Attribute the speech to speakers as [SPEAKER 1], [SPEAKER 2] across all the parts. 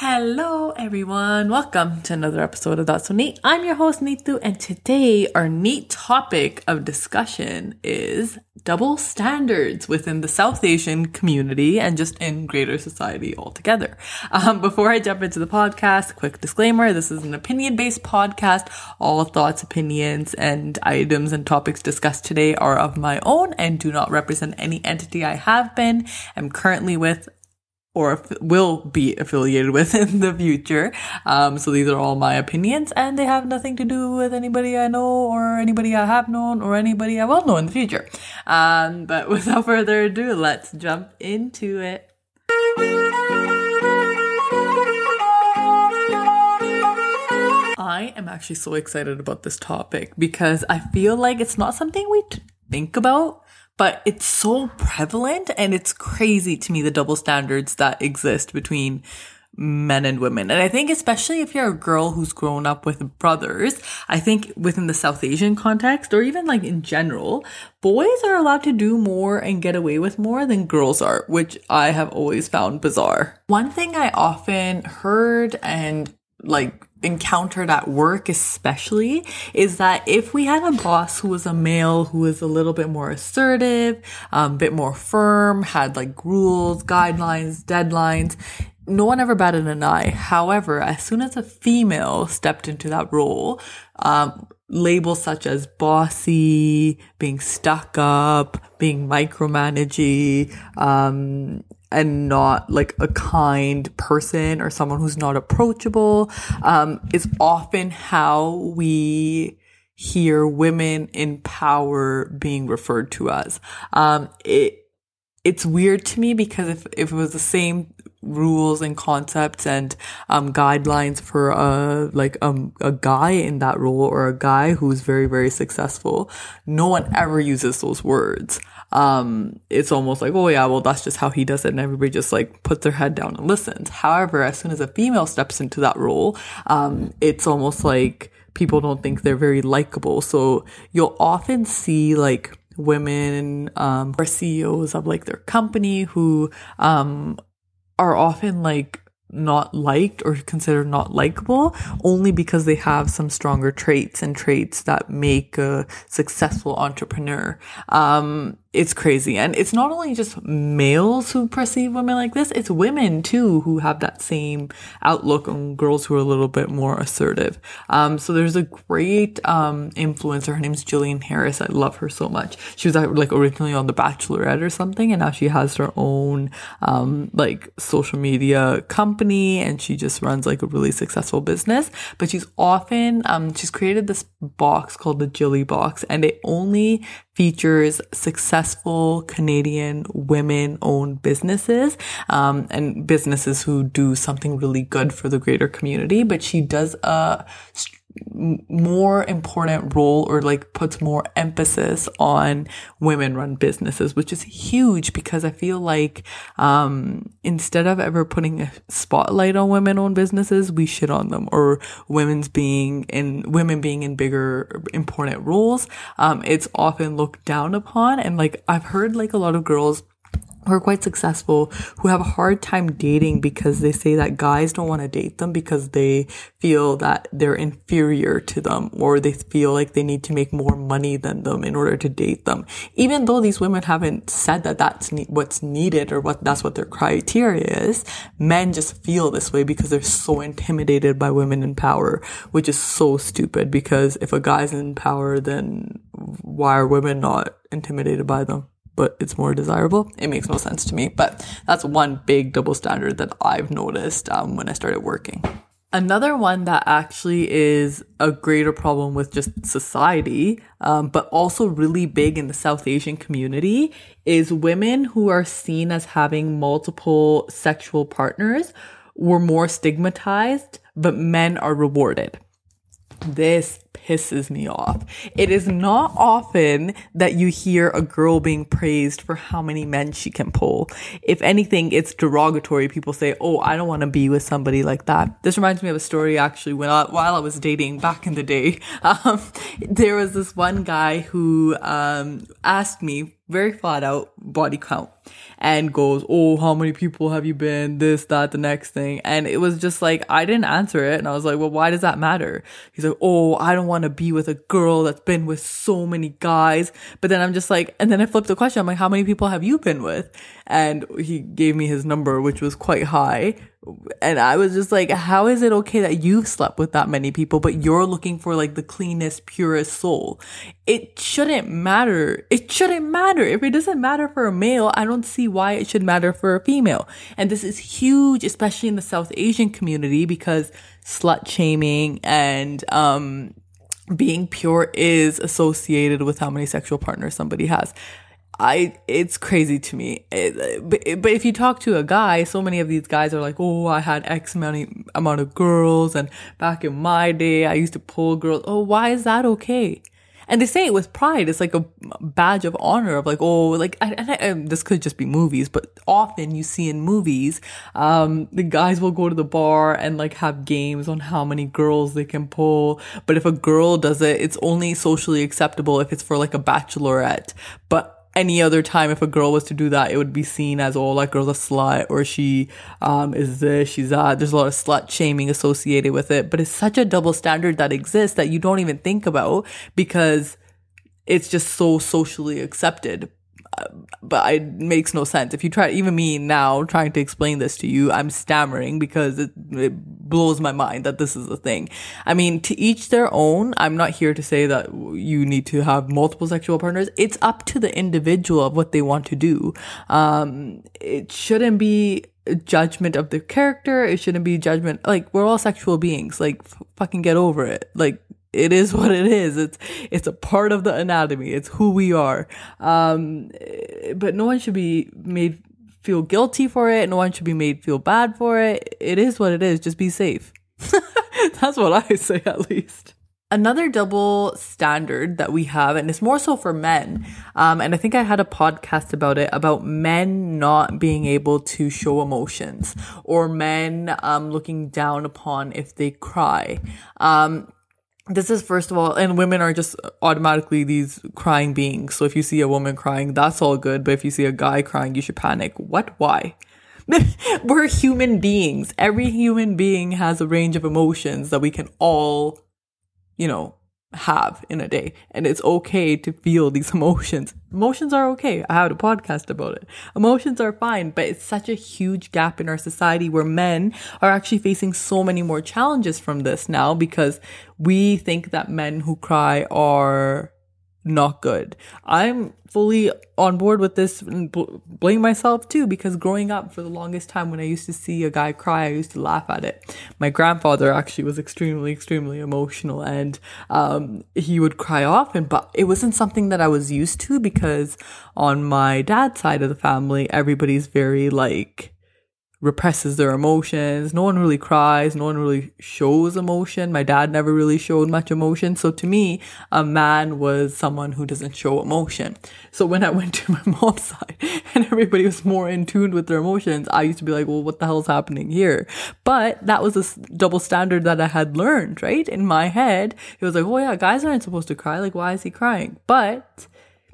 [SPEAKER 1] Hello, everyone. Welcome to another episode of That's So Neat. I'm your host, Neetu, and today our neat topic of discussion is double standards within the South Asian community and just in greater society altogether. Um, before I jump into the podcast, quick disclaimer this is an opinion based podcast. All thoughts, opinions, and items and topics discussed today are of my own and do not represent any entity I have been, am currently with, or will be affiliated with in the future. Um, so these are all my opinions and they have nothing to do with anybody I know or anybody I have known or anybody I will know in the future. Um, but without further ado, let's jump into it. I am actually so excited about this topic because I feel like it's not something we think about but it's so prevalent and it's crazy to me the double standards that exist between men and women. And I think especially if you're a girl who's grown up with brothers, I think within the South Asian context or even like in general, boys are allowed to do more and get away with more than girls are, which I have always found bizarre. One thing I often heard and like encountered at work especially is that if we had a boss who was a male who was a little bit more assertive um, a bit more firm had like rules guidelines deadlines no one ever batted an eye. However as soon as a female stepped into that role um, labels such as bossy being stuck up being micromanaging um, and not like a kind person or someone who's not approachable um, is often how we hear women in power being referred to as. Um, it it's weird to me because if, if it was the same rules and concepts and um, guidelines for a like um, a guy in that role or a guy who's very very successful, no one ever uses those words um, it's almost like, oh yeah, well, that's just how he does it. And everybody just like puts their head down and listens. However, as soon as a female steps into that role, um, it's almost like people don't think they're very likable. So you'll often see like women, um, or CEOs of like their company who, um, are often like not liked or considered not likable only because they have some stronger traits and traits that make a successful entrepreneur. Um, it's crazy. And it's not only just males who perceive women like this, it's women too who have that same outlook on girls who are a little bit more assertive. Um, so there's a great, um, influencer. Her name's Jillian Harris. I love her so much. She was like originally on The Bachelorette or something, and now she has her own, um, like social media company and she just runs like a really successful business. But she's often, um, she's created this box called the Jilly box and it only features successful Canadian women owned businesses um, and businesses who do something really good for the greater community. But she does a more important role or like puts more emphasis on women run businesses, which is huge because I feel like, um, instead of ever putting a spotlight on women owned businesses, we shit on them or women's being in, women being in bigger important roles. Um, it's often looked down upon. And like, I've heard like a lot of girls who are quite successful who have a hard time dating because they say that guys don't want to date them because they feel that they're inferior to them or they feel like they need to make more money than them in order to date them. Even though these women haven't said that that's ne- what's needed or what that's what their criteria is, men just feel this way because they're so intimidated by women in power, which is so stupid because if a guy's in power, then why are women not intimidated by them? But it's more desirable. It makes no sense to me. But that's one big double standard that I've noticed um, when I started working. Another one that actually is a greater problem with just society, um, but also really big in the South Asian community, is women who are seen as having multiple sexual partners were more stigmatized, but men are rewarded. This pisses me off. It is not often that you hear a girl being praised for how many men she can pull. If anything, it's derogatory. People say, "Oh, I don't want to be with somebody like that." This reminds me of a story actually when I, while I was dating back in the day. Um, there was this one guy who um, asked me very flat out body count and goes, Oh, how many people have you been? This, that, the next thing. And it was just like, I didn't answer it. And I was like, Well, why does that matter? He's like, Oh, I don't want to be with a girl that's been with so many guys. But then I'm just like, and then I flipped the question. I'm like, How many people have you been with? And he gave me his number, which was quite high. And I was just like, how is it okay that you've slept with that many people, but you're looking for like the cleanest, purest soul? It shouldn't matter. It shouldn't matter. If it doesn't matter for a male, I don't see why it should matter for a female. And this is huge, especially in the South Asian community because slut shaming and, um, being pure is associated with how many sexual partners somebody has. I it's crazy to me. It, but, but if you talk to a guy, so many of these guys are like, "Oh, I had X amount amount of girls, and back in my day, I used to pull girls." Oh, why is that okay? And they say it with pride. It's like a badge of honor of like, oh, like, and, I, this could just be movies, but often you see in movies, um, the guys will go to the bar and like have games on how many girls they can pull. But if a girl does it, it's only socially acceptable if it's for like a bachelorette. But any other time if a girl was to do that, it would be seen as, oh, that girl's a slut or she um, is this, she's that. There's a lot of slut shaming associated with it. But it's such a double standard that exists that you don't even think about because it's just so socially accepted but it makes no sense. If you try, even me now trying to explain this to you, I'm stammering because it, it blows my mind that this is a thing. I mean, to each their own. I'm not here to say that you need to have multiple sexual partners. It's up to the individual of what they want to do. Um, it shouldn't be judgment of the character. It shouldn't be judgment. Like, we're all sexual beings. Like, f- fucking get over it. Like, it is what it is. It's it's a part of the anatomy. It's who we are. Um, but no one should be made feel guilty for it. No one should be made feel bad for it. It is what it is. Just be safe. That's what I say, at least. Another double standard that we have, and it's more so for men, um, and I think I had a podcast about it about men not being able to show emotions or men um, looking down upon if they cry. Um, this is first of all, and women are just automatically these crying beings. So if you see a woman crying, that's all good. But if you see a guy crying, you should panic. What? Why? We're human beings. Every human being has a range of emotions that we can all, you know, have in a day. And it's okay to feel these emotions. Emotions are okay. I had a podcast about it. Emotions are fine, but it's such a huge gap in our society where men are actually facing so many more challenges from this now because we think that men who cry are not good. I'm fully on board with this and blame myself too because growing up for the longest time when I used to see a guy cry, I used to laugh at it. My grandfather actually was extremely, extremely emotional and um, he would cry often, but it wasn't something that I was used to because on my dad's side of the family, everybody's very like, represses their emotions. No one really cries. No one really shows emotion. My dad never really showed much emotion. So to me, a man was someone who doesn't show emotion. So when I went to my mom's side and everybody was more in tune with their emotions, I used to be like, well, what the hell's happening here? But that was a double standard that I had learned, right? In my head, it was like, oh yeah, guys aren't supposed to cry. Like, why is he crying? But,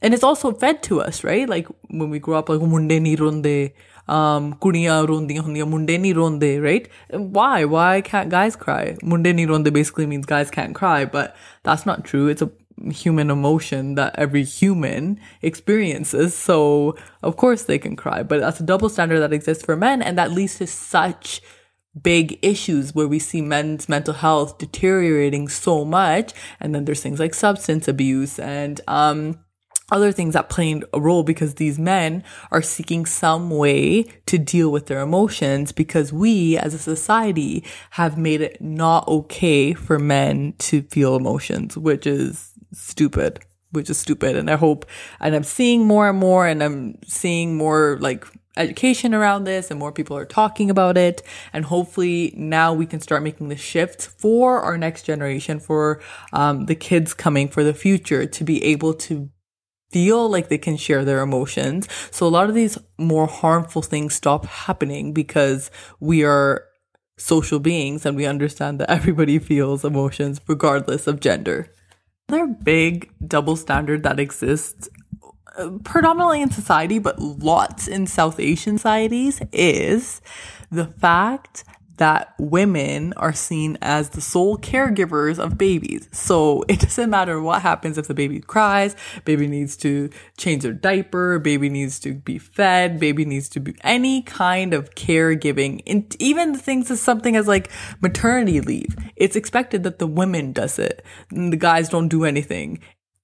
[SPEAKER 1] and it's also fed to us, right? Like when we grow up, like munde ni ronde, um, kuniya rondiya hundiya, munde ni ronde, right? Why? Why can't guys cry? Munde ni ronde basically means guys can't cry, but that's not true. It's a human emotion that every human experiences. So of course they can cry, but that's a double standard that exists for men, and that leads to such big issues where we see men's mental health deteriorating so much and then there's things like substance abuse and um other things that play a role because these men are seeking some way to deal with their emotions because we as a society have made it not okay for men to feel emotions, which is stupid, which is stupid. And I hope, and I'm seeing more and more and I'm seeing more like education around this and more people are talking about it. And hopefully now we can start making the shift for our next generation, for um, the kids coming for the future to be able to feel like they can share their emotions. So a lot of these more harmful things stop happening because we are social beings and we understand that everybody feels emotions regardless of gender. Another big double standard that exists uh, predominantly in society, but lots in South Asian societies is the fact that women are seen as the sole caregivers of babies. So it doesn't matter what happens if the baby cries, baby needs to change their diaper, baby needs to be fed, baby needs to be any kind of caregiving. And even things as something as like maternity leave. It's expected that the women does it. The guys don't do anything.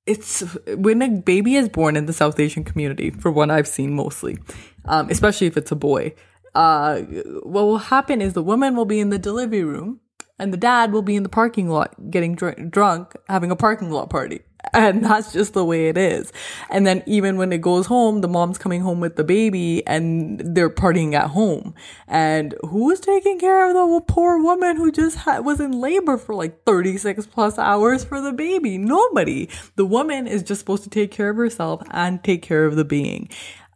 [SPEAKER 1] It's when a baby is born in the South Asian community, for what I've seen mostly, um, especially if it's a boy uh, what will happen is the woman will be in the delivery room and the dad will be in the parking lot getting dr- drunk, having a parking lot party. And that's just the way it is. And then even when it goes home, the mom's coming home with the baby and they're partying at home. And who's taking care of the poor woman who just ha- was in labor for like 36 plus hours for the baby? Nobody. The woman is just supposed to take care of herself and take care of the being.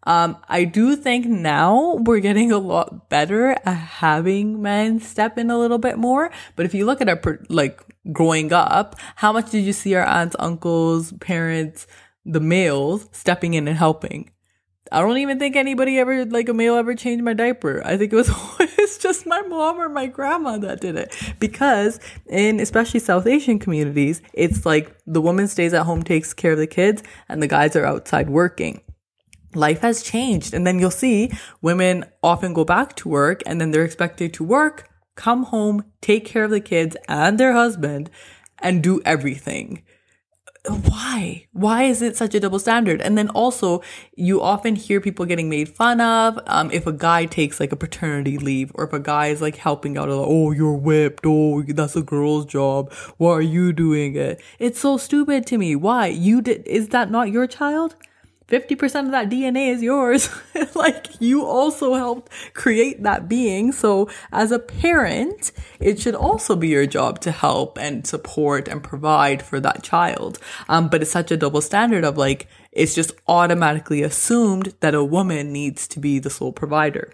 [SPEAKER 1] Um, I do think now we're getting a lot better at having men step in a little bit more. But if you look at our, like, growing up, how much did you see our aunts, uncles, parents, the males stepping in and helping? I don't even think anybody ever, like a male ever changed my diaper. I think it was always just my mom or my grandma that did it. Because in especially South Asian communities, it's like the woman stays at home, takes care of the kids, and the guys are outside working life has changed. And then you'll see women often go back to work and then they're expected to work, come home, take care of the kids and their husband and do everything. Why? Why is it such a double standard? And then also, you often hear people getting made fun of um, if a guy takes like a paternity leave or if a guy is like helping out, like, oh, you're whipped. Oh, that's a girl's job. Why are you doing it? It's so stupid to me. Why? You did, is that not your child? 50% of that DNA is yours. like you also helped create that being. So as a parent, it should also be your job to help and support and provide for that child. Um, but it's such a double standard of like, it's just automatically assumed that a woman needs to be the sole provider.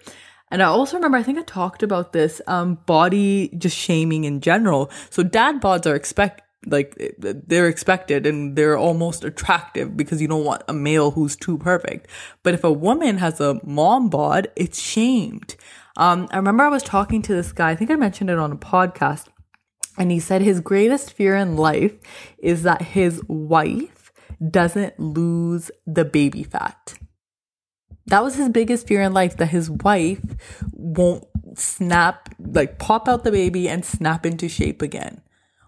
[SPEAKER 1] And I also remember, I think I talked about this, um, body just shaming in general. So dad bods are expect, like they're expected and they're almost attractive because you don't want a male who's too perfect. But if a woman has a mom bod, it's shamed. Um, I remember I was talking to this guy, I think I mentioned it on a podcast, and he said his greatest fear in life is that his wife doesn't lose the baby fat. That was his biggest fear in life that his wife won't snap, like pop out the baby and snap into shape again.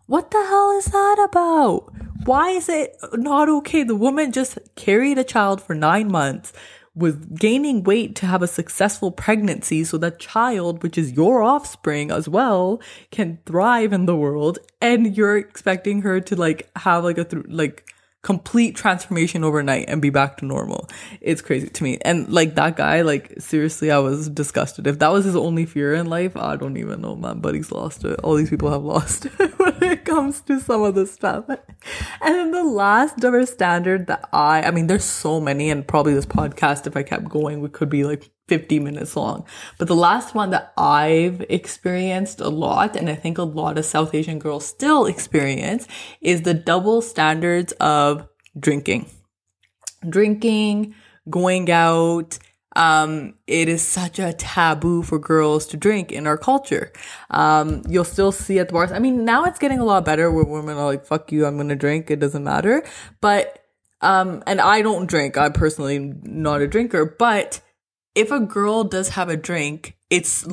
[SPEAKER 1] What the hell is that about? Why is it not okay? The woman just carried a child for nine months, was gaining weight to have a successful pregnancy so that child, which is your offspring as well, can thrive in the world. And you're expecting her to like have like a, th- like, complete transformation overnight and be back to normal. It's crazy to me. And like that guy, like seriously, I was disgusted. If that was his only fear in life, I don't even know, man. But he's lost it. All these people have lost it when it comes to some of this stuff. And then the last double standard that I, I mean, there's so many, and probably this podcast, if I kept going, we could be like 50 minutes long. But the last one that I've experienced a lot, and I think a lot of South Asian girls still experience, is the double standards of drinking. Drinking, going out, um, it is such a taboo for girls to drink in our culture. Um, you'll still see at the bars. I mean, now it's getting a lot better where women are like, fuck you, I'm gonna drink, it doesn't matter. But, um, and I don't drink, I'm personally not a drinker, but if a girl does have a drink, it's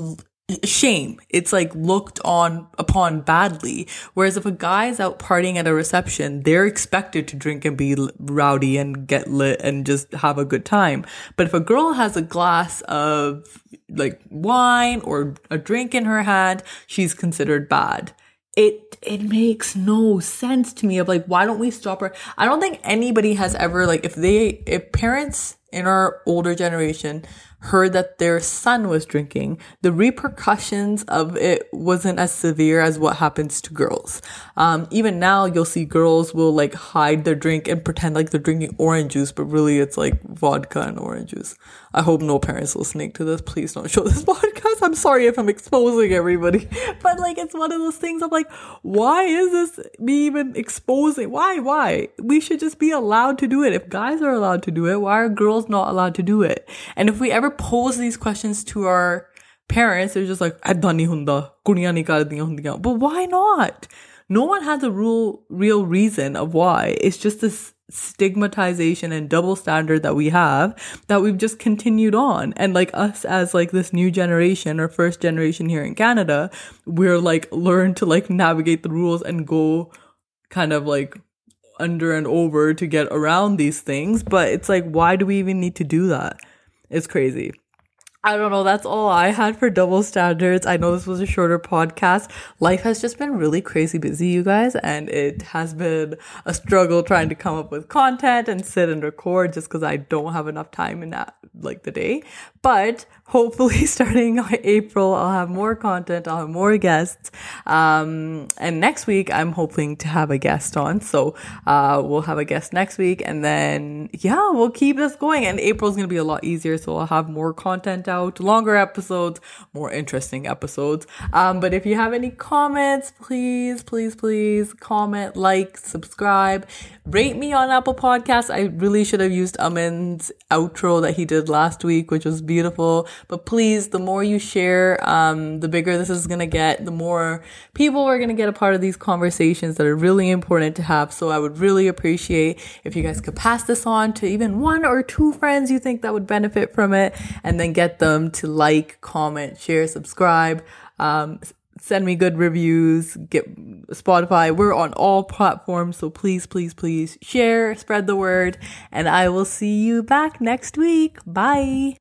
[SPEAKER 1] shame. It's like looked on upon badly. Whereas if a guy is out partying at a reception, they're expected to drink and be rowdy and get lit and just have a good time. But if a girl has a glass of like wine or a drink in her hand, she's considered bad. It it makes no sense to me of like why don't we stop her? I don't think anybody has ever like if they if parents in our older generation heard that their son was drinking, the repercussions of it wasn't as severe as what happens to girls. Um, even now, you'll see girls will like hide their drink and pretend like they're drinking orange juice, but really it's like vodka and orange juice. I hope no parents listening to this, please don't show this podcast. I'm sorry if I'm exposing everybody, but like it's one of those things I'm like, why is this me even exposing? Why? Why? We should just be allowed to do it. If guys are allowed to do it, why are girls not allowed to do it? And if we ever Pose these questions to our parents, they're just like, But why not? No one has a real, real reason of why. It's just this stigmatization and double standard that we have that we've just continued on. And like us as like this new generation or first generation here in Canada, we're like learn to like navigate the rules and go kind of like under and over to get around these things. But it's like, why do we even need to do that? It's crazy. I don't know. That's all I had for double standards. I know this was a shorter podcast. Life has just been really crazy busy, you guys, and it has been a struggle trying to come up with content and sit and record just because I don't have enough time in that, like the day. But hopefully starting April, I'll have more content. I'll have more guests. Um, and next week, I'm hoping to have a guest on. So, uh, we'll have a guest next week and then, yeah, we'll keep this going. And April's going to be a lot easier. So I'll have more content out, longer episodes, more interesting episodes. Um, but if you have any comments, please, please, please comment, like, subscribe, rate me on Apple Podcasts. I really should have used Amin's outro that he did last week, which was beautiful. But please, the more you share, um, the bigger this is going to get, the more people are going to get a part of these conversations that are really important to have. So I would really appreciate if you guys could pass this on to even one or two friends you think that would benefit from it and then get them to like, comment, share, subscribe. Um, send me good reviews, get Spotify. We're on all platforms. So please, please, please share, spread the word, and I will see you back next week. Bye.